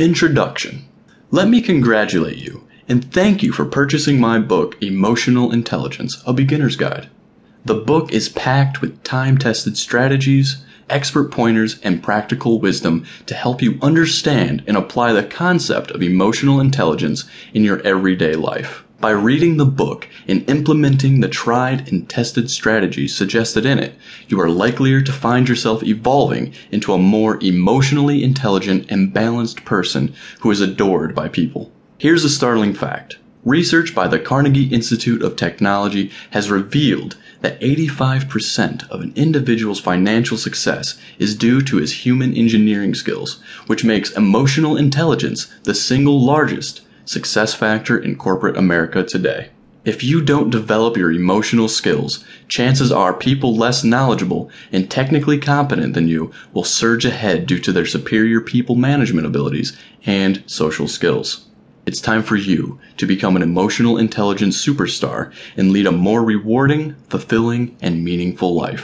Introduction Let me congratulate you and thank you for purchasing my book, Emotional Intelligence A Beginner's Guide. The book is packed with time tested strategies, expert pointers, and practical wisdom to help you understand and apply the concept of emotional intelligence in your everyday life. By reading the book and implementing the tried and tested strategies suggested in it, you are likelier to find yourself evolving into a more emotionally intelligent and balanced person who is adored by people. Here's a startling fact. Research by the Carnegie Institute of Technology has revealed that 85% of an individual's financial success is due to his human engineering skills, which makes emotional intelligence the single largest success factor in corporate America today. If you don't develop your emotional skills, chances are people less knowledgeable and technically competent than you will surge ahead due to their superior people management abilities and social skills. It's time for you to become an emotional intelligence superstar and lead a more rewarding, fulfilling, and meaningful life.